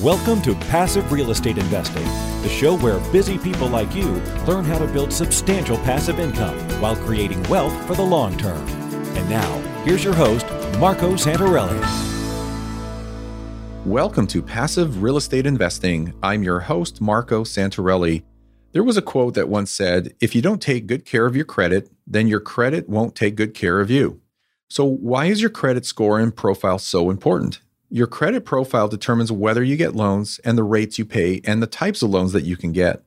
Welcome to Passive Real Estate Investing, the show where busy people like you learn how to build substantial passive income while creating wealth for the long term. And now, here's your host, Marco Santarelli. Welcome to Passive Real Estate Investing. I'm your host, Marco Santarelli. There was a quote that once said If you don't take good care of your credit, then your credit won't take good care of you. So, why is your credit score and profile so important? Your credit profile determines whether you get loans and the rates you pay and the types of loans that you can get.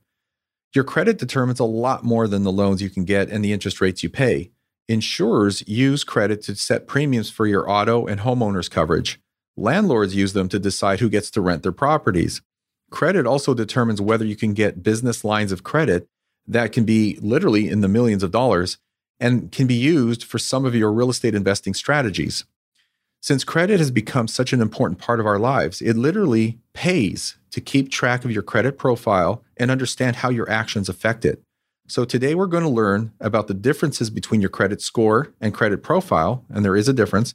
Your credit determines a lot more than the loans you can get and the interest rates you pay. Insurers use credit to set premiums for your auto and homeowners coverage. Landlords use them to decide who gets to rent their properties. Credit also determines whether you can get business lines of credit that can be literally in the millions of dollars and can be used for some of your real estate investing strategies. Since credit has become such an important part of our lives, it literally pays to keep track of your credit profile and understand how your actions affect it. So, today we're going to learn about the differences between your credit score and credit profile, and there is a difference,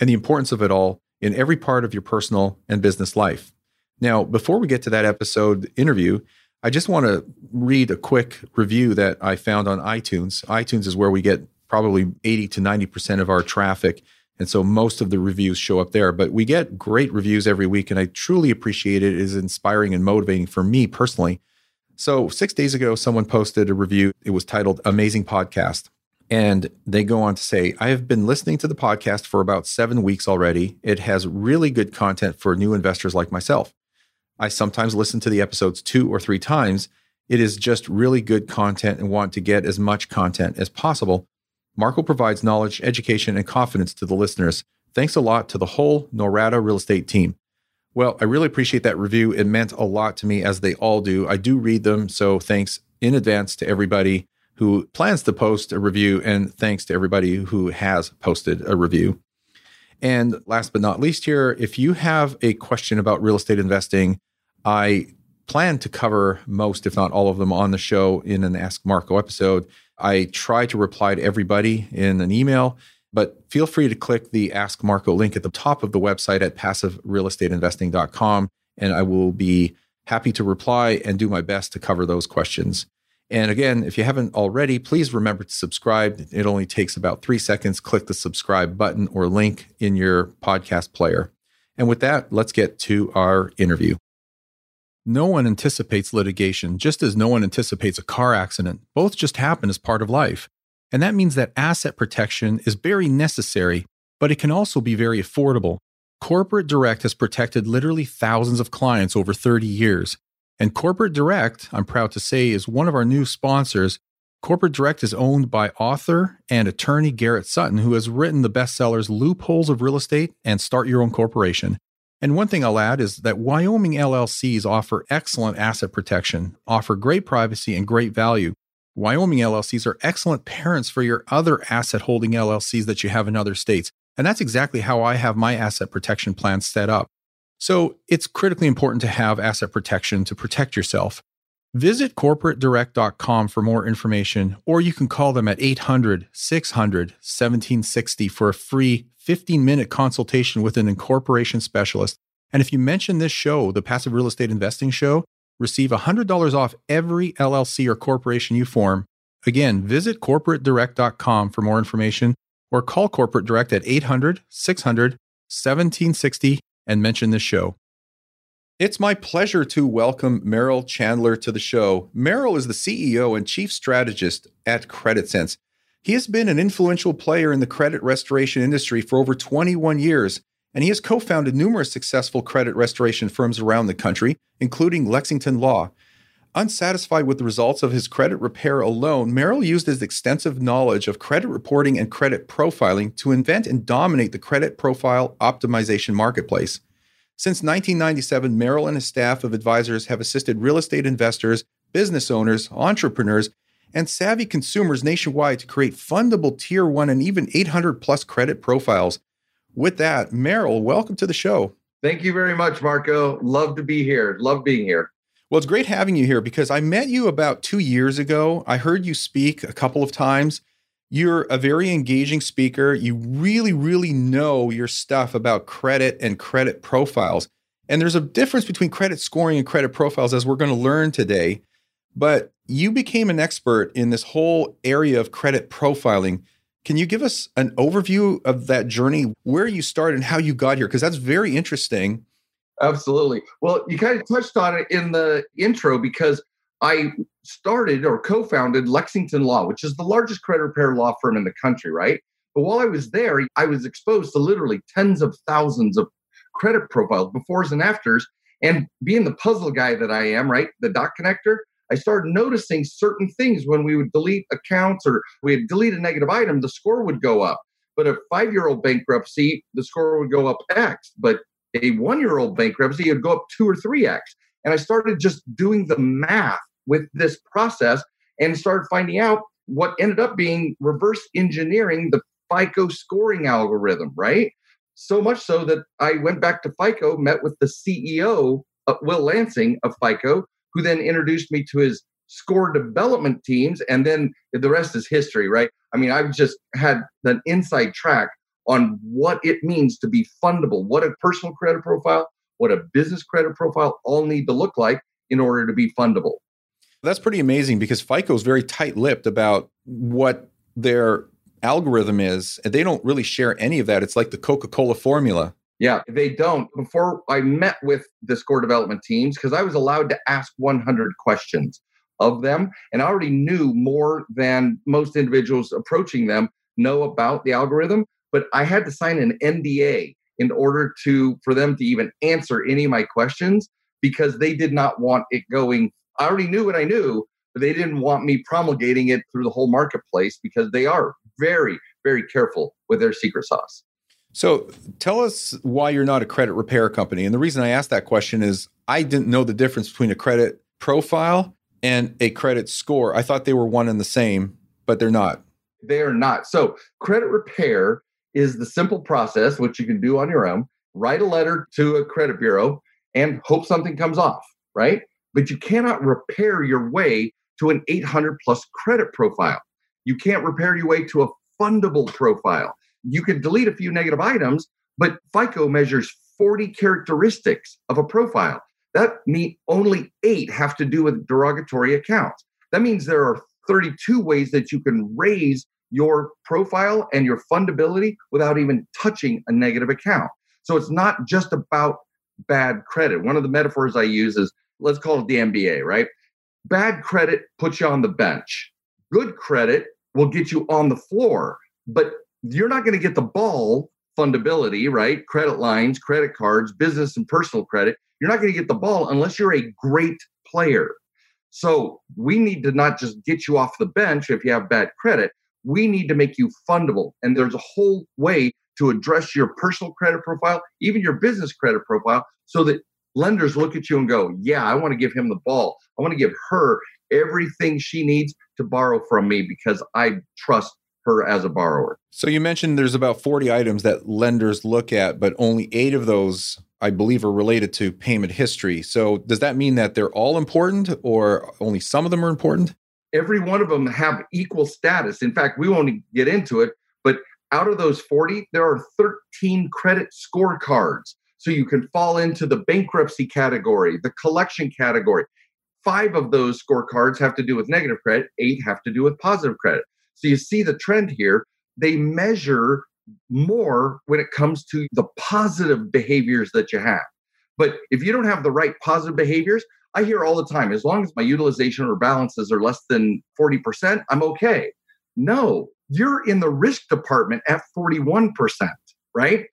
and the importance of it all in every part of your personal and business life. Now, before we get to that episode interview, I just want to read a quick review that I found on iTunes. iTunes is where we get probably 80 to 90% of our traffic and so most of the reviews show up there. But we get great reviews every week, and I truly appreciate it. It is inspiring and motivating for me personally. So six days ago, someone posted a review. It was titled Amazing Podcast. And they go on to say, I have been listening to the podcast for about seven weeks already. It has really good content for new investors like myself. I sometimes listen to the episodes two or three times. It is just really good content and want to get as much content as possible. Marco provides knowledge, education, and confidence to the listeners. Thanks a lot to the whole Norada real estate team. Well, I really appreciate that review. It meant a lot to me, as they all do. I do read them. So thanks in advance to everybody who plans to post a review, and thanks to everybody who has posted a review. And last but not least, here, if you have a question about real estate investing, I plan to cover most, if not all of them, on the show in an Ask Marco episode. I try to reply to everybody in an email, but feel free to click the Ask Marco link at the top of the website at passiverealestateinvesting.com, and I will be happy to reply and do my best to cover those questions. And again, if you haven't already, please remember to subscribe. It only takes about three seconds. Click the subscribe button or link in your podcast player. And with that, let's get to our interview. No one anticipates litigation, just as no one anticipates a car accident. Both just happen as part of life. And that means that asset protection is very necessary, but it can also be very affordable. Corporate Direct has protected literally thousands of clients over 30 years. And Corporate Direct, I'm proud to say, is one of our new sponsors. Corporate Direct is owned by author and attorney Garrett Sutton, who has written the bestsellers Loopholes of Real Estate and Start Your Own Corporation. And one thing I'll add is that Wyoming LLCs offer excellent asset protection, offer great privacy, and great value. Wyoming LLCs are excellent parents for your other asset holding LLCs that you have in other states. And that's exactly how I have my asset protection plan set up. So it's critically important to have asset protection to protect yourself. Visit corporatedirect.com for more information, or you can call them at 800 600 1760 for a free 15 minute consultation with an incorporation specialist. And if you mention this show, the Passive Real Estate Investing Show, receive $100 off every LLC or corporation you form. Again, visit corporatedirect.com for more information or call Corporate Direct at 800 600 1760 and mention this show. It's my pleasure to welcome Merrill Chandler to the show. Merrill is the CEO and chief strategist at CreditSense. He has been an influential player in the credit restoration industry for over 21 years, and he has co founded numerous successful credit restoration firms around the country, including Lexington Law. Unsatisfied with the results of his credit repair alone, Merrill used his extensive knowledge of credit reporting and credit profiling to invent and dominate the credit profile optimization marketplace. Since 1997, Merrill and his staff of advisors have assisted real estate investors, business owners, entrepreneurs, and savvy consumers nationwide to create fundable tier one and even 800 plus credit profiles. With that, Merrill, welcome to the show. Thank you very much, Marco. Love to be here. Love being here. Well, it's great having you here because I met you about two years ago. I heard you speak a couple of times, you're a very engaging speaker. You really, really know your stuff about credit and credit profiles. And there's a difference between credit scoring and credit profiles, as we're going to learn today. But you became an expert in this whole area of credit profiling. Can you give us an overview of that journey, where you started and how you got here? Because that's very interesting. Absolutely. Well, you kind of touched on it in the intro because I started or co founded Lexington Law, which is the largest credit repair law firm in the country, right? But while I was there, I was exposed to literally tens of thousands of credit profiles, befores and afters. And being the puzzle guy that I am, right, the dot connector, I started noticing certain things when we would delete accounts or we'd delete a negative item, the score would go up. But a five year old bankruptcy, the score would go up X. But a one year old bankruptcy, it would go up two or three X. And I started just doing the math with this process and started finding out what ended up being reverse engineering the FICO scoring algorithm, right? So much so that I went back to FICO, met with the CEO, uh, Will Lansing of FICO, who then introduced me to his score development teams. And then the rest is history, right? I mean, I've just had an inside track on what it means to be fundable, what a personal credit profile, what a business credit profile all need to look like in order to be fundable. That's pretty amazing because FICO is very tight lipped about what their algorithm is. And they don't really share any of that. It's like the Coca Cola formula. Yeah, they don't. Before I met with the score development teams, because I was allowed to ask 100 questions of them, and I already knew more than most individuals approaching them know about the algorithm. But I had to sign an NDA in order to for them to even answer any of my questions because they did not want it going. I already knew what I knew, but they didn't want me promulgating it through the whole marketplace because they are very, very careful with their secret sauce. So tell us why you're not a credit repair company. And the reason I asked that question is I didn't know the difference between a credit profile and a credit score. I thought they were one and the same, but they're not. They are not. So credit repair is the simple process, which you can do on your own. Write a letter to a credit bureau and hope something comes off, right? But you cannot repair your way to an 800 plus credit profile. You can't repair your way to a fundable profile you can delete a few negative items, but FICO measures 40 characteristics of a profile. That means only eight have to do with derogatory accounts. That means there are 32 ways that you can raise your profile and your fundability without even touching a negative account. So it's not just about bad credit. One of the metaphors I use is let's call it the NBA, right? Bad credit puts you on the bench. Good credit will get you on the floor. But you're not going to get the ball fundability, right? Credit lines, credit cards, business and personal credit. You're not going to get the ball unless you're a great player. So we need to not just get you off the bench if you have bad credit. We need to make you fundable. And there's a whole way to address your personal credit profile, even your business credit profile, so that lenders look at you and go, Yeah, I want to give him the ball. I want to give her everything she needs to borrow from me because I trust her as a borrower. So you mentioned there's about 40 items that lenders look at, but only eight of those, I believe, are related to payment history. So does that mean that they're all important or only some of them are important? Every one of them have equal status. In fact, we won't get into it, but out of those 40, there are 13 credit scorecards. So you can fall into the bankruptcy category, the collection category. Five of those scorecards have to do with negative credit, eight have to do with positive credit. So you see the trend here. They measure more when it comes to the positive behaviors that you have. But if you don't have the right positive behaviors, I hear all the time, as long as my utilization or balances are less than 40%, I'm okay. No, you're in the risk department at 41%, right?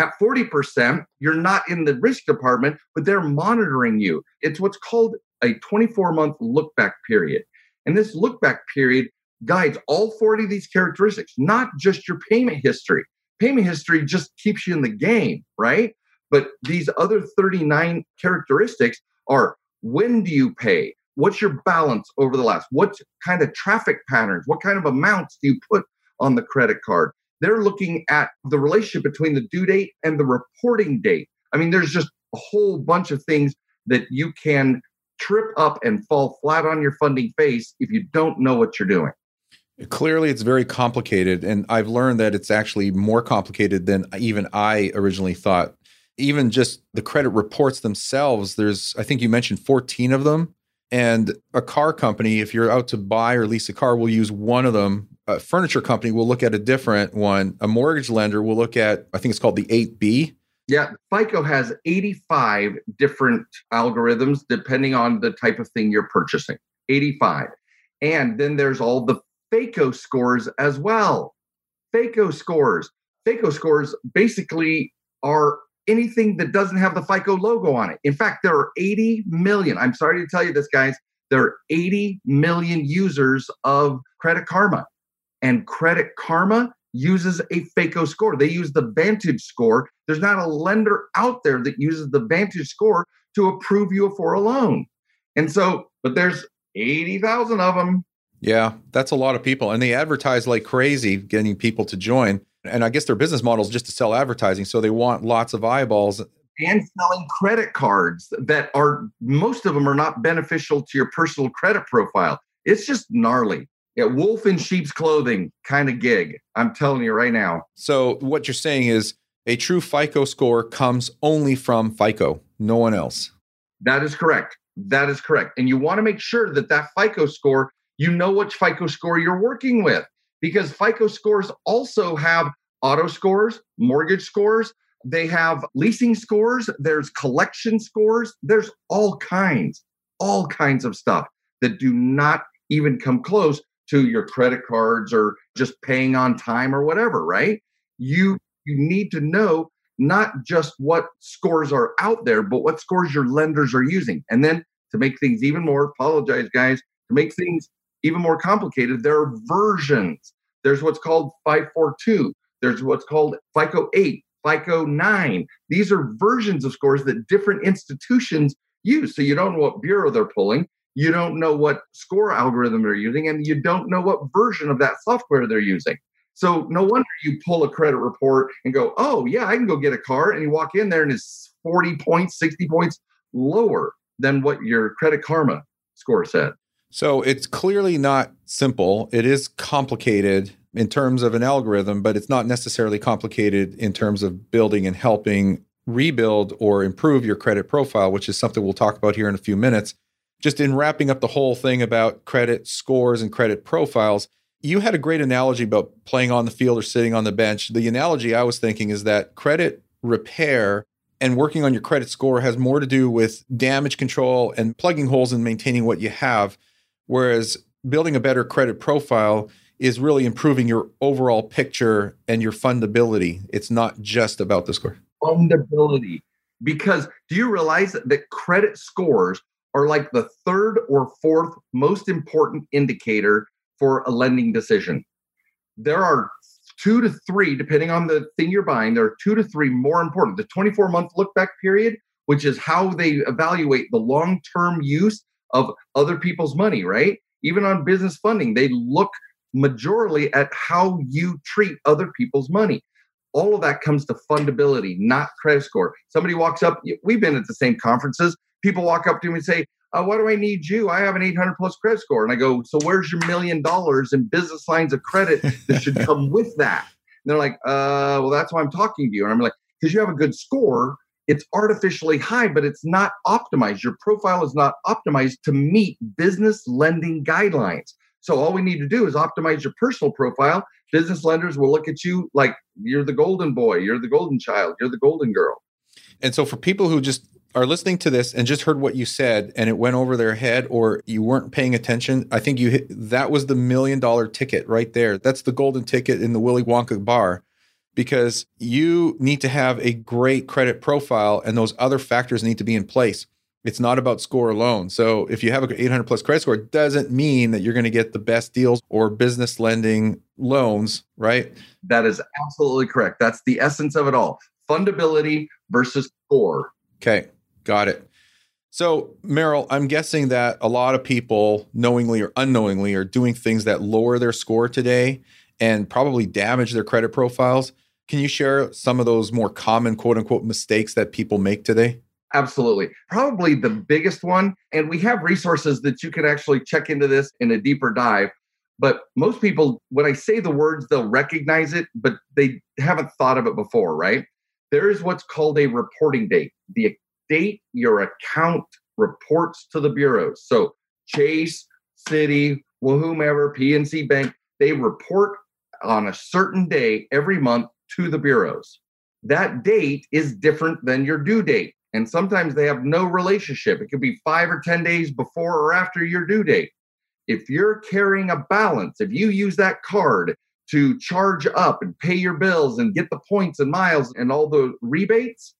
At 40%, you're not in the risk department, but they're monitoring you. It's what's called a 24 month look back period. And this look back period guides all 40 of these characteristics, not just your payment history. Payment history just keeps you in the game, right? But these other 39 characteristics are when do you pay? What's your balance over the last? What kind of traffic patterns? What kind of amounts do you put on the credit card? They're looking at the relationship between the due date and the reporting date. I mean, there's just a whole bunch of things that you can trip up and fall flat on your funding face if you don't know what you're doing. Clearly, it's very complicated. And I've learned that it's actually more complicated than even I originally thought. even just the credit reports themselves, there's, I think you mentioned 14 of them. And a car company, if you're out to buy or lease a car, will use one of them. A furniture company will look at a different one. A mortgage lender will look at, I think it's called the 8B. Yeah, FICO has 85 different algorithms depending on the type of thing you're purchasing. 85. And then there's all the FACO scores as well. FACO scores. FACO scores basically are anything that doesn't have the FICO logo on it. In fact, there are 80 million. I'm sorry to tell you this, guys. There are 80 million users of Credit Karma. And Credit Karma uses a FACO score. They use the Vantage score. There's not a lender out there that uses the Vantage score to approve you for a loan. And so, but there's 80,000 of them. Yeah, that's a lot of people. And they advertise like crazy, getting people to join. And I guess their business model is just to sell advertising. So they want lots of eyeballs. And selling credit cards that are, most of them are not beneficial to your personal credit profile. It's just gnarly. Yeah, wolf in sheep's clothing kind of gig. I'm telling you right now. So what you're saying is a true FICO score comes only from FICO, no one else. That is correct. That is correct. And you want to make sure that that FICO score, you know which FICO score you're working with because FICO scores also have auto scores, mortgage scores, they have leasing scores, there's collection scores, there's all kinds, all kinds of stuff that do not even come close to your credit cards or just paying on time or whatever, right? You you need to know not just what scores are out there, but what scores your lenders are using. And then to make things even more, apologize guys, to make things even more complicated, there are versions. There's what's called 542. There's what's called FICO 8, FICO 9. These are versions of scores that different institutions use. So you don't know what bureau they're pulling, you don't know what score algorithm they're using, and you don't know what version of that software they're using. So no wonder you pull a credit report and go, oh, yeah, I can go get a car. And you walk in there and it's 40 points, 60 points lower than what your credit karma score said. So it's clearly not simple. It is complicated in terms of an algorithm, but it's not necessarily complicated in terms of building and helping rebuild or improve your credit profile, which is something we'll talk about here in a few minutes. Just in wrapping up the whole thing about credit scores and credit profiles, you had a great analogy about playing on the field or sitting on the bench. The analogy I was thinking is that credit repair and working on your credit score has more to do with damage control and plugging holes and maintaining what you have. Whereas building a better credit profile is really improving your overall picture and your fundability. It's not just about the score. Fundability. Because do you realize that credit scores are like the third or fourth most important indicator for a lending decision? There are two to three, depending on the thing you're buying, there are two to three more important. The 24 month look back period, which is how they evaluate the long term use of other people's money, right? Even on business funding, they look majorly at how you treat other people's money. All of that comes to fundability, not credit score. Somebody walks up, we've been at the same conferences. People walk up to me and say, uh, why do I need you? I have an 800 plus credit score. And I go, so where's your million dollars in business lines of credit that should come with that? And they're like, uh, well, that's why I'm talking to you. And I'm like, because you have a good score, it's artificially high, but it's not optimized. Your profile is not optimized to meet business lending guidelines. So all we need to do is optimize your personal profile. Business lenders will look at you like you're the golden boy, you're the golden child, you're the golden girl. And so for people who just are listening to this and just heard what you said and it went over their head or you weren't paying attention, I think you hit, that was the million dollar ticket right there. That's the golden ticket in the Willy Wonka bar because you need to have a great credit profile and those other factors need to be in place. It's not about score alone. So if you have an 800 plus credit score, it doesn't mean that you're going to get the best deals or business lending loans, right? That is absolutely correct. That's the essence of it all. Fundability versus score. Okay. Got it. So, Merrill, I'm guessing that a lot of people, knowingly or unknowingly, are doing things that lower their score today and probably damage their credit profiles. Can you share some of those more common quote unquote mistakes that people make today? Absolutely. Probably the biggest one. And we have resources that you can actually check into this in a deeper dive. But most people, when I say the words, they'll recognize it, but they haven't thought of it before, right? there is what's called a reporting date. The date your account reports to the bureaus. So Chase, Citi, whomever, PNC Bank, they report on a certain day every month to the bureaus. That date is different than your due date. And sometimes they have no relationship. It could be five or 10 days before or after your due date. If you're carrying a balance, if you use that card to charge up and pay your bills and get the points and miles and all the rebates,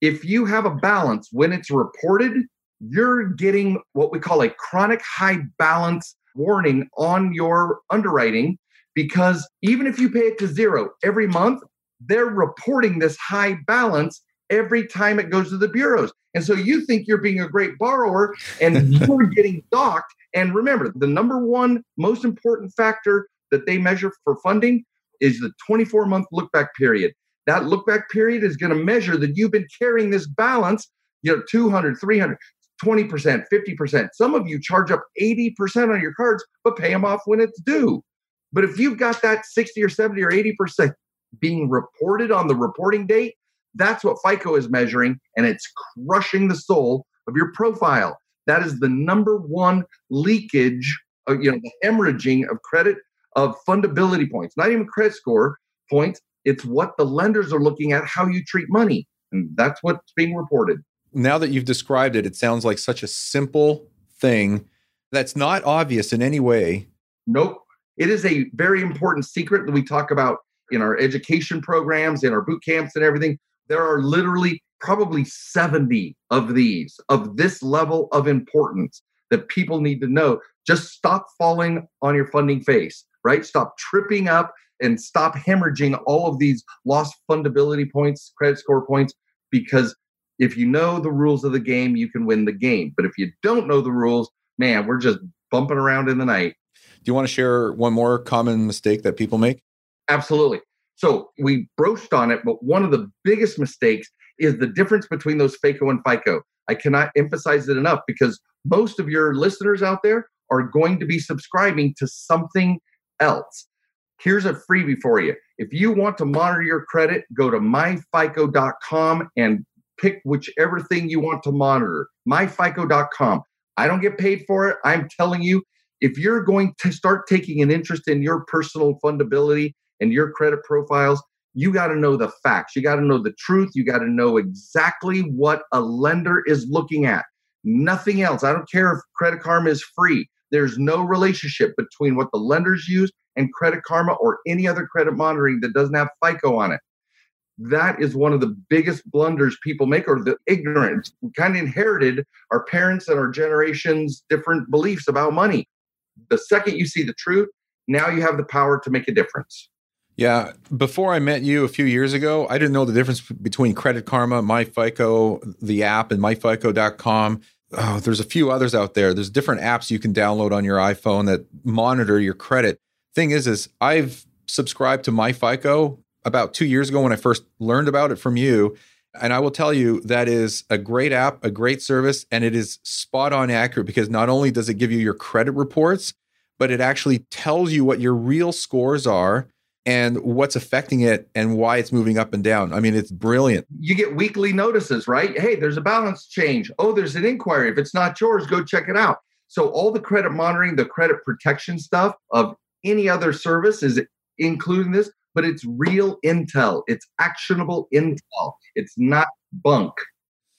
if you have a balance when it's reported, you're getting what we call a chronic high balance warning on your underwriting because even if you pay it to zero every month, they're reporting this high balance every time it goes to the bureaus. And so you think you're being a great borrower and you're getting docked. And remember, the number one most important factor that they measure for funding is the 24 month look back period. That look back period is going to measure that you've been carrying this balance, you know, 200, 300, 20%, 50%. Some of you charge up 80% on your cards, but pay them off when it's due. But if you've got that 60 or 70 or 80% being reported on the reporting date, that's what FICO is measuring, and it's crushing the soul of your profile. That is the number one leakage, of, you know, the hemorrhaging of credit of fundability points, not even credit score points. It's what the lenders are looking at, how you treat money. And that's what's being reported. Now that you've described it, it sounds like such a simple thing that's not obvious in any way. Nope. It is a very important secret that we talk about in our education programs, in our boot camps, and everything. There are literally probably 70 of these of this level of importance that people need to know. Just stop falling on your funding face, right? Stop tripping up and stop hemorrhaging all of these lost fundability points, credit score points, because if you know the rules of the game, you can win the game. But if you don't know the rules, man, we're just bumping around in the night. Do you want to share one more common mistake that people make? Absolutely. So we broached on it, but one of the biggest mistakes is the difference between those FACO and FICO. I cannot emphasize it enough because most of your listeners out there are going to be subscribing to something else. Here's a freebie for you. If you want to monitor your credit, go to myfico.com and pick whichever thing you want to monitor. Myfico.com. I don't get paid for it. I'm telling you, if you're going to start taking an interest in your personal fundability and your credit profiles, you got to know the facts. You got to know the truth. You got to know exactly what a lender is looking at. Nothing else. I don't care if Credit Karma is free. There's no relationship between what the lenders use and Credit Karma or any other credit monitoring that doesn't have FICO on it. That is one of the biggest blunders people make, or the ignorance. We kind of inherited our parents and our generation's different beliefs about money. The second you see the truth, now you have the power to make a difference. Yeah. Before I met you a few years ago, I didn't know the difference between Credit Karma, MyFICO, the app, and MyFICO.com. Oh, there's a few others out there. There's different apps you can download on your iPhone that monitor your credit. Thing is, is I've subscribed to MyFICO about two years ago when I first learned about it from you. And I will tell you that is a great app, a great service, and it is spot on accurate because not only does it give you your credit reports, but it actually tells you what your real scores are and what's affecting it and why it's moving up and down. I mean, it's brilliant. You get weekly notices, right? Hey, there's a balance change. Oh, there's an inquiry. If it's not yours, go check it out. So, all the credit monitoring, the credit protection stuff of any other service is including this, but it's real intel. It's actionable intel. It's not bunk.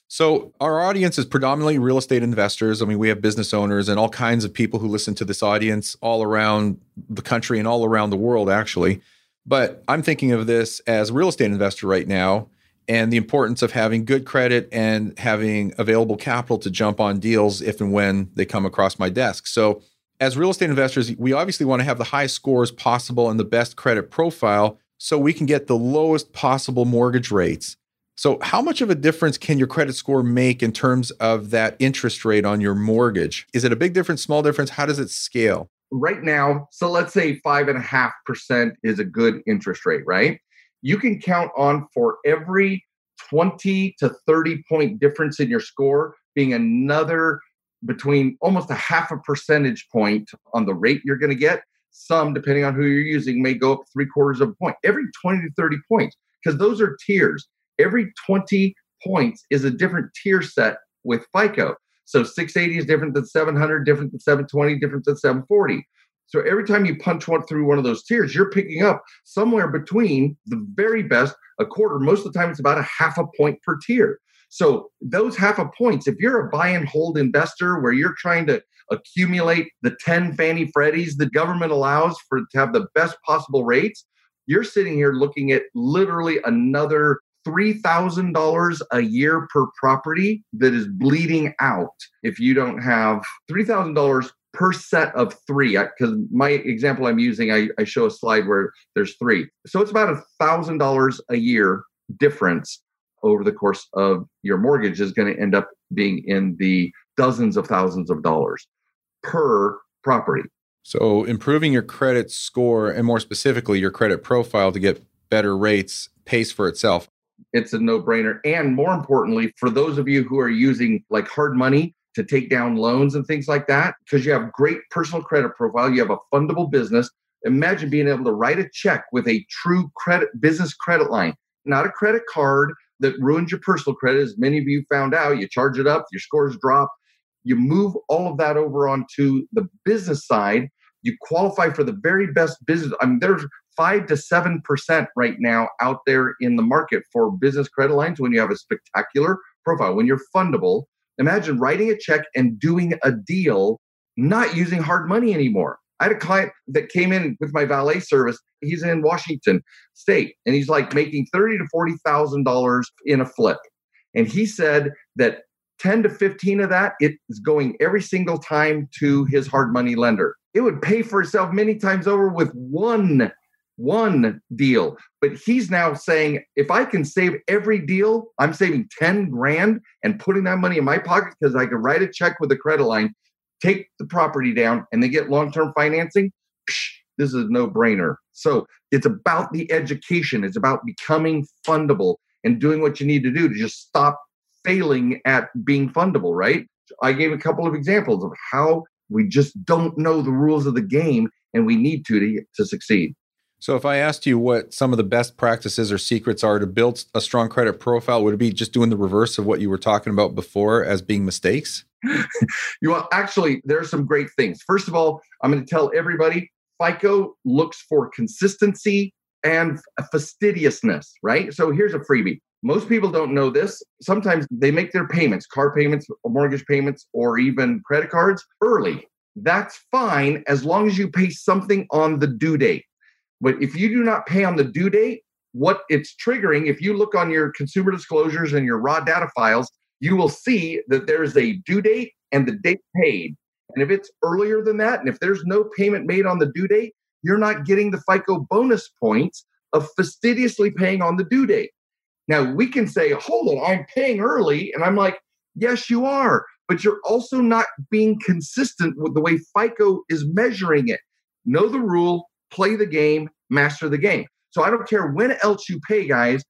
So, our audience is predominantly real estate investors. I mean, we have business owners and all kinds of people who listen to this audience all around the country and all around the world, actually. But I'm thinking of this as a real estate investor right now and the importance of having good credit and having available capital to jump on deals if and when they come across my desk. So, as real estate investors, we obviously want to have the highest scores possible and the best credit profile so we can get the lowest possible mortgage rates. So, how much of a difference can your credit score make in terms of that interest rate on your mortgage? Is it a big difference, small difference? How does it scale? Right now, so let's say five and a half percent is a good interest rate, right? You can count on for every 20 to 30 point difference in your score being another between almost a half a percentage point on the rate you're going to get. Some, depending on who you're using, may go up three quarters of a point every 20 to 30 points because those are tiers every 20 points is a different tier set with FICO. So 680 is different than 700, different than 720, different than 740. So every time you punch one through one of those tiers, you're picking up somewhere between the very best, a quarter. Most of the time, it's about a half a point per tier. So those half a points, if you're a buy and hold investor where you're trying to accumulate the 10 Fannie Freddies the government allows for to have the best possible rates, you're sitting here looking at literally another $3,000 a year per property that is bleeding out if you don't have $3,000 per set of three. Because my example I'm using, I, I show a slide where there's three. So it's about a $1,000 a year difference over the course of your mortgage is going to end up being in the dozens of thousands of dollars per property. So, improving your credit score and more specifically your credit profile to get better rates pays for itself it's a no brainer. And more importantly, for those of you who are using like hard money to take down loans and things like that, because you have great personal credit profile, you have a fundable business. Imagine being able to write a check with a true credit business credit line, not a credit card that ruins your personal credit. As many of you found out, you charge it up, your scores drop. You move all of that over onto the business side. You qualify for the very best business. I mean, there's five to seven percent right now out there in the market for business credit lines when you have a spectacular profile when you're fundable imagine writing a check and doing a deal not using hard money anymore i had a client that came in with my valet service. He's in washington state and he's like making 30 to 40 thousand dollars in a flip. And he said that 10 to 15 of that it is going every single time to his hard money lender. It would pay for itself many times over with one one deal. But he's now saying, if I can save every deal, I'm saving 10 grand and putting that money in my pocket because I can write a check with a credit line, take the property down, and they get long term financing. Psh, this is a no brainer. So it's about the education, it's about becoming fundable and doing what you need to do to just stop failing at being fundable, right? I gave a couple of examples of how we just don't know the rules of the game and we need to to, to succeed. So, if I asked you what some of the best practices or secrets are to build a strong credit profile, would it be just doing the reverse of what you were talking about before as being mistakes? you know, actually, there are some great things. First of all, I'm going to tell everybody FICO looks for consistency and fastidiousness, right? So, here's a freebie. Most people don't know this. Sometimes they make their payments, car payments, mortgage payments, or even credit cards early. That's fine as long as you pay something on the due date. But if you do not pay on the due date, what it's triggering, if you look on your consumer disclosures and your raw data files, you will see that there's a due date and the date paid. And if it's earlier than that, and if there's no payment made on the due date, you're not getting the FICO bonus points of fastidiously paying on the due date. Now, we can say, hold on, I'm paying early. And I'm like, yes, you are. But you're also not being consistent with the way FICO is measuring it. Know the rule, play the game, master the game. So I don't care when else you pay, guys,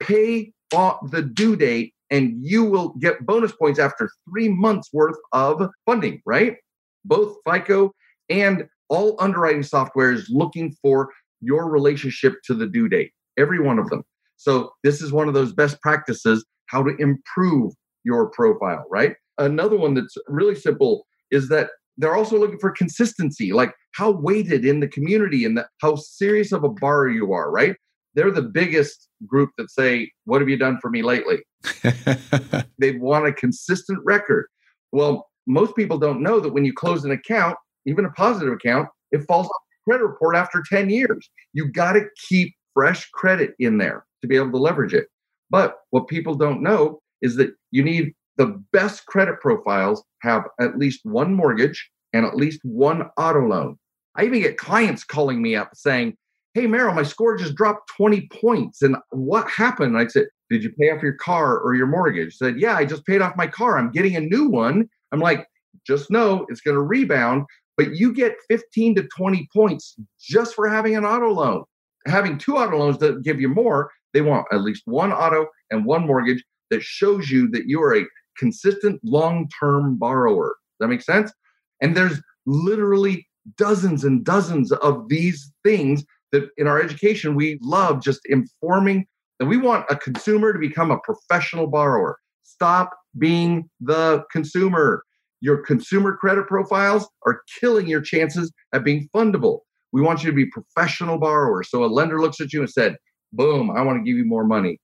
pay on the due date and you will get bonus points after three months worth of funding, right? Both FICO and all underwriting software is looking for your relationship to the due date, every one of them. So this is one of those best practices how to improve your profile, right? Another one that's really simple is that they're also looking for consistency, like how weighted in the community and the, how serious of a borrower you are, right? They're the biggest group that say, What have you done for me lately? they want a consistent record. Well, most people don't know that when you close an account, even a positive account, it falls off the credit report after 10 years. You got to keep fresh credit in there to be able to leverage it. But what people don't know is that you need the best credit profiles have at least one mortgage and at least one auto loan. I even get clients calling me up saying, Hey, Merrill, my score just dropped 20 points. And what happened? I said, Did you pay off your car or your mortgage? Said, Yeah, I just paid off my car. I'm getting a new one. I'm like, Just know it's going to rebound, but you get 15 to 20 points just for having an auto loan. Having two auto loans that give you more, they want at least one auto and one mortgage that shows you that you are a consistent long term borrower. Does that make sense? And there's literally dozens and dozens of these things that in our education we love just informing And we want a consumer to become a professional borrower. Stop being the consumer. Your consumer credit profiles are killing your chances at being fundable. We want you to be professional borrowers. So a lender looks at you and said, boom, I want to give you more money.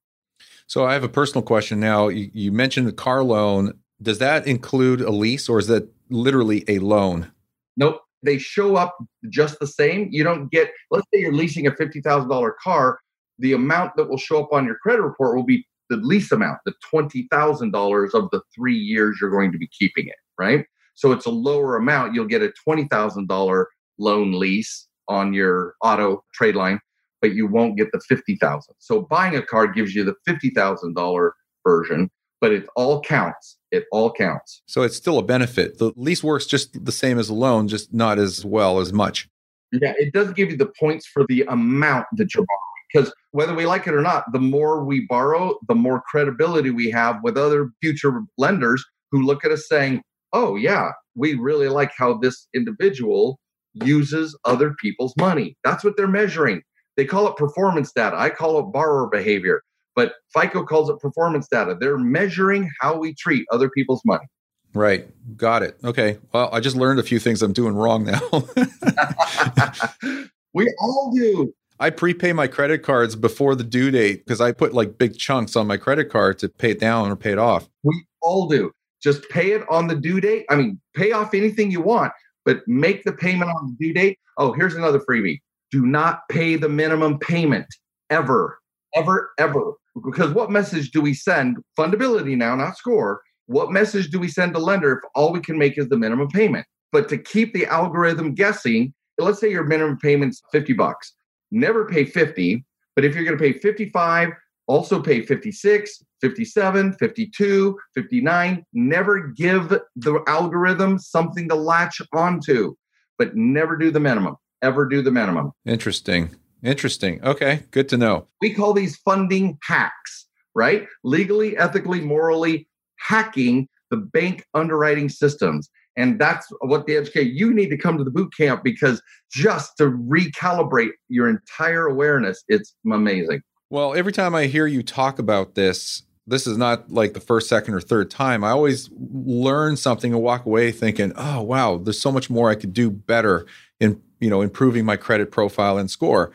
So I have a personal question now. You, you mentioned the car loan. Does that include a lease or is that literally a loan? Nope. They show up just the same. You don't get, let's say you're leasing a $50,000 car, the amount that will show up on your credit report will be the lease amount, the $20,000 of the three years you're going to be keeping it, right? So it's a lower amount. You'll get a $20,000 loan lease on your auto trade line but you won't get the 50,000. So buying a car gives you the $50,000 version, but it all counts. It all counts. So it's still a benefit. The lease works just the same as a loan, just not as well as much. Yeah, it does give you the points for the amount that you're borrowing. Because whether we like it or not, the more we borrow, the more credibility we have with other future lenders who look at us saying, oh, yeah, we really like how this individual uses other people's money. That's what they're measuring. They call it performance data. I call it borrower behavior, but FICO calls it performance data. They're measuring how we treat other people's money. Right. Got it. Okay. Well, I just learned a few things I'm doing wrong now. we all do. I prepay my credit cards before the due date because I put like big chunks on my credit card to pay it down or pay it off. We all do. Just pay it on the due date. I mean, pay off anything you want, but make the payment on the due date. Oh, here's another freebie do not pay the minimum payment ever, ever, ever. Because what message do we send? Fundability now, not score. What message do we send to lender if all we can make is the minimum payment? But to keep the algorithm guessing, let's say your minimum payment's 50 bucks. Never pay 50, but if you're going to pay 55, also pay 56, 57, 52, 59. Never give the algorithm something to latch onto, but never do the minimum ever do the minimum. Interesting. Interesting. Okay, good to know. We call these funding hacks, right? Legally, ethically, morally hacking the bank underwriting systems. And that's what the educate you need to come to the boot camp because just to recalibrate your entire awareness, it's amazing. Well, every time I hear you talk about this, this is not like the first, second, or third time. I always learn something and walk away thinking, oh, wow, there's so much more I could do better in you know improving my credit profile and score.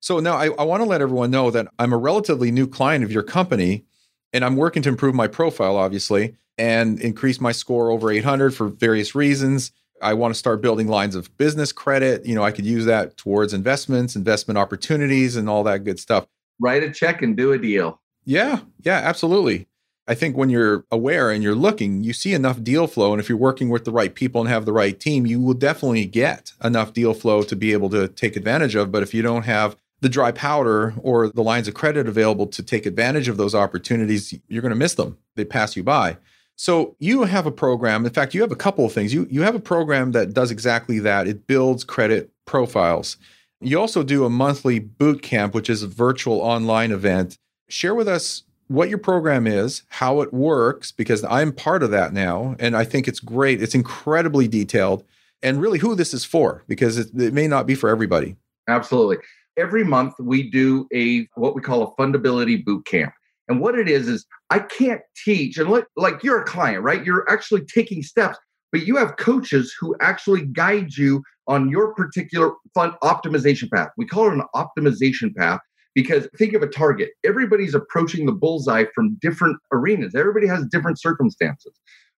So now I, I want to let everyone know that I'm a relatively new client of your company, and I'm working to improve my profile, obviously, and increase my score over 800 for various reasons. I want to start building lines of business credit. You know, I could use that towards investments, investment opportunities, and all that good stuff. Write a check and do a deal. Yeah, yeah, absolutely. I think when you're aware and you're looking, you see enough deal flow. And if you're working with the right people and have the right team, you will definitely get enough deal flow to be able to take advantage of. But if you don't have the dry powder or the lines of credit available to take advantage of those opportunities, you're going to miss them. They pass you by. So you have a program. In fact, you have a couple of things. You you have a program that does exactly that. It builds credit profiles. You also do a monthly boot camp, which is a virtual online event. Share with us what your program is, how it works, because I'm part of that now. And I think it's great. It's incredibly detailed and really who this is for, because it, it may not be for everybody. Absolutely. Every month we do a what we call a fundability boot camp. And what it is is I can't teach and like, like you're a client, right? You're actually taking steps, but you have coaches who actually guide you on your particular fund optimization path. We call it an optimization path because think of a target. Everybody's approaching the bullseye from different arenas. Everybody has different circumstances.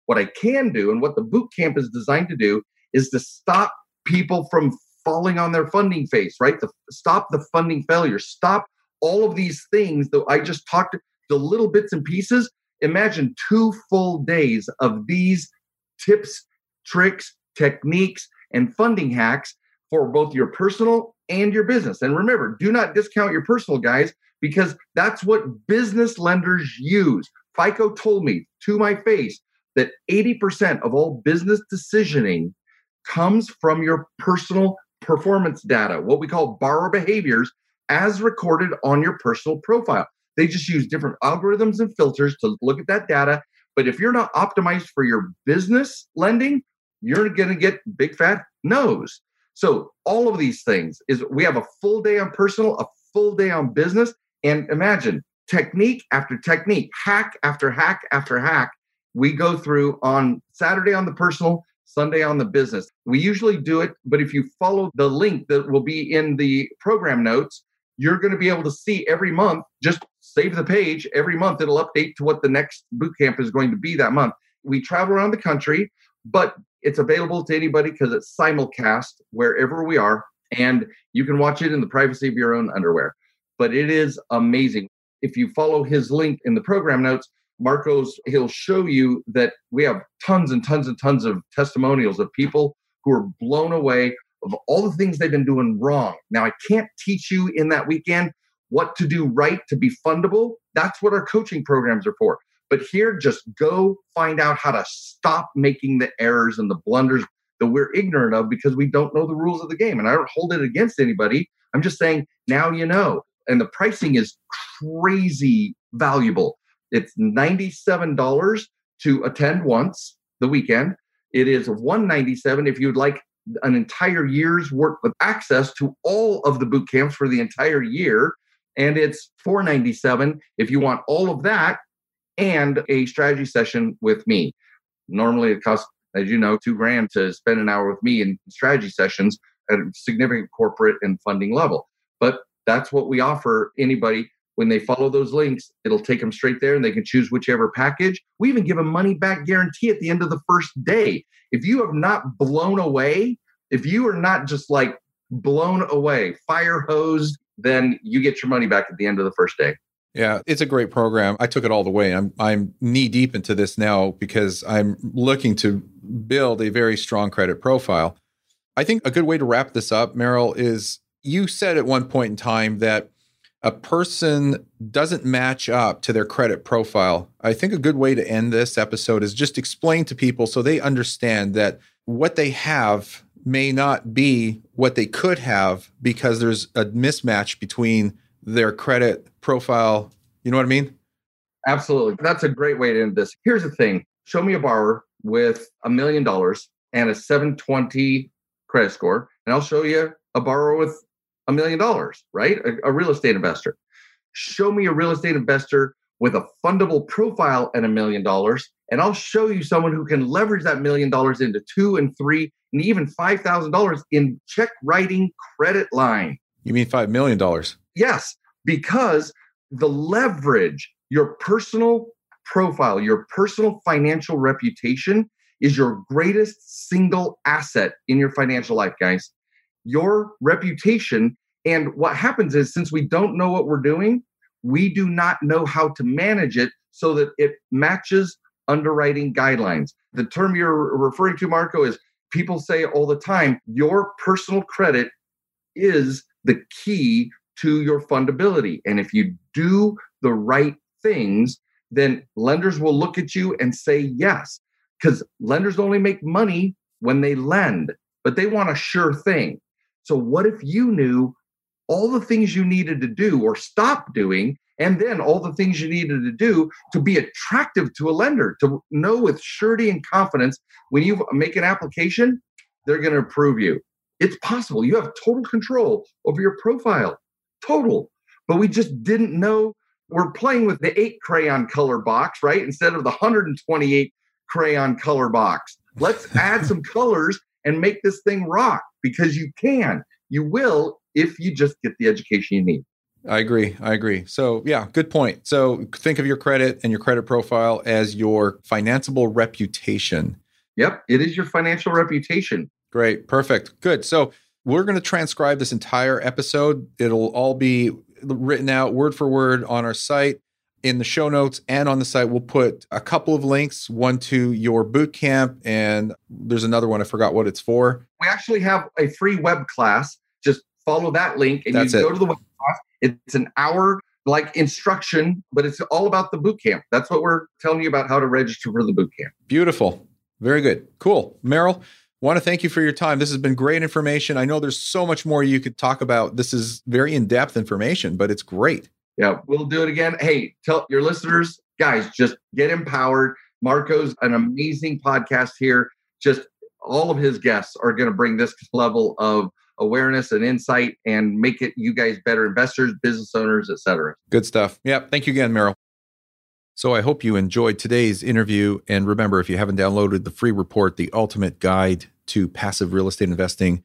What I can do and what the boot camp is designed to do is to stop people from falling on their funding face, right? To stop the funding failure, stop all of these things that I just talked the little bits and pieces. Imagine two full days of these tips, tricks, techniques, and funding hacks for both your personal and your business. And remember, do not discount your personal guys because that's what business lenders use. FICO told me to my face that 80% of all business decisioning comes from your personal performance data, what we call borrower behaviors, as recorded on your personal profile. They just use different algorithms and filters to look at that data. But if you're not optimized for your business lending, you're going to get big fat no's. So all of these things is we have a full day on personal, a full day on business, And imagine technique after technique, hack after hack after hack. We go through on Saturday on the personal, Sunday on the business. We usually do it, but if you follow the link that will be in the program notes, you're going to be able to see every month. Just save the page every month. It'll update to what the next boot camp is going to be that month. We travel around the country, but it's available to anybody because it's simulcast wherever we are, and you can watch it in the privacy of your own underwear. But it is amazing. If you follow his link in the program notes, Marco's, he'll show you that we have tons and tons and tons of testimonials of people who are blown away of all the things they've been doing wrong. Now, I can't teach you in that weekend what to do right to be fundable. That's what our coaching programs are for. But here, just go find out how to stop making the errors and the blunders that we're ignorant of because we don't know the rules of the game. And I don't hold it against anybody. I'm just saying now you know. And the pricing is crazy valuable. It's $97 to attend once the weekend. It is 197 if you'd like an entire year's worth of access to all of the boot camps for the entire year. And it's 497 if you want all of that and a strategy session with me. Normally it costs, as you know, two grand to spend an hour with me in strategy sessions at a significant corporate and funding level. But that's what we offer anybody when they follow those links, it'll take them straight there and they can choose whichever package. We even give a money back guarantee at the end of the first day. If you have not blown away, if you are not just like blown away, fire hosed, then you get your money back at the end of the first day. Yeah, it's a great program. I took it all the way. I'm I'm knee deep into this now because I'm looking to build a very strong credit profile. I think a good way to wrap this up, Merrill, is you said at one point in time that a person doesn't match up to their credit profile, I think a good way to end this episode is just explain to people so they understand that what they have may not be what they could have because there's a mismatch between their credit profile. You know what I mean? Absolutely. That's a great way to end this. Here's the thing show me a borrower with a million dollars and a 720 credit score, and I'll show you a borrower with a million dollars, right? A, a, real estate investor. Show me a real estate investor with a fundable profile and a million dollars, and I'll show you someone who can leverage that million dollars into two and three and even five thousand dollars in check writing credit line. You mean five million dollars? Yes, because the leverage, your personal profile, your personal financial reputation is your greatest single asset in your financial life, guys your reputation. And what happens is, since we don't know what we're doing, we do not know how to manage it so that it matches underwriting guidelines. The term you're referring to, Marco, is people say all the time your personal credit is the key to your fundability. And if you do the right things, then lenders will look at you and say yes. Because lenders only make money when they lend, but they want a sure thing. So, what if you knew all the things you needed to do or stop doing, and then all the things you needed to do to be attractive to a lender, to know with surety and confidence when you make an application, they're going to approve you. It's possible. You have total control over your profile, total. But we just didn't know we're playing with the eight crayon color box, right? Instead of the 128 crayon color box. Let's add some colors and make this thing rock because you can. You will if you just get the education you need. I agree. I agree. So, yeah, good point. So, think of your credit and your credit profile as your financeable reputation. Yep, it is your financial reputation. Great. Perfect. Good. So, we're going to transcribe this entire episode. It'll all be written out word for word on our site in the show notes and on the site we'll put a couple of links one to your boot camp and there's another one i forgot what it's for. We actually have a free web class. Just follow that link and That's you go to the web class. It's an hour like instruction but it's all about the boot camp. That's what we're telling you about how to register for the boot camp. Beautiful. Very good. Cool. Merrill want to thank you for your time. This has been great information. I know there's so much more you could talk about. This is very in-depth information but it's great yeah, we'll do it again. Hey, tell your listeners, guys, just get empowered. Marco's an amazing podcast here. Just all of his guests are going to bring this level of awareness and insight and make it you guys better investors, business owners, etc. Good stuff. Yeah. Thank you again, Merrill. So I hope you enjoyed today's interview. And remember, if you haven't downloaded the free report, The Ultimate Guide to Passive Real Estate Investing,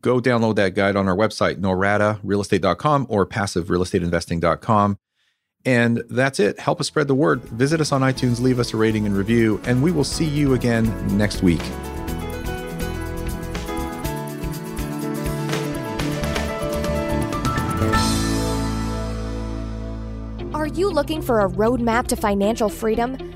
go download that guide on our website, noradarealestate.com or passiverealestateinvesting.com. And that's it. Help us spread the word. Visit us on iTunes, leave us a rating and review, and we will see you again next week. Are you looking for a roadmap to financial freedom?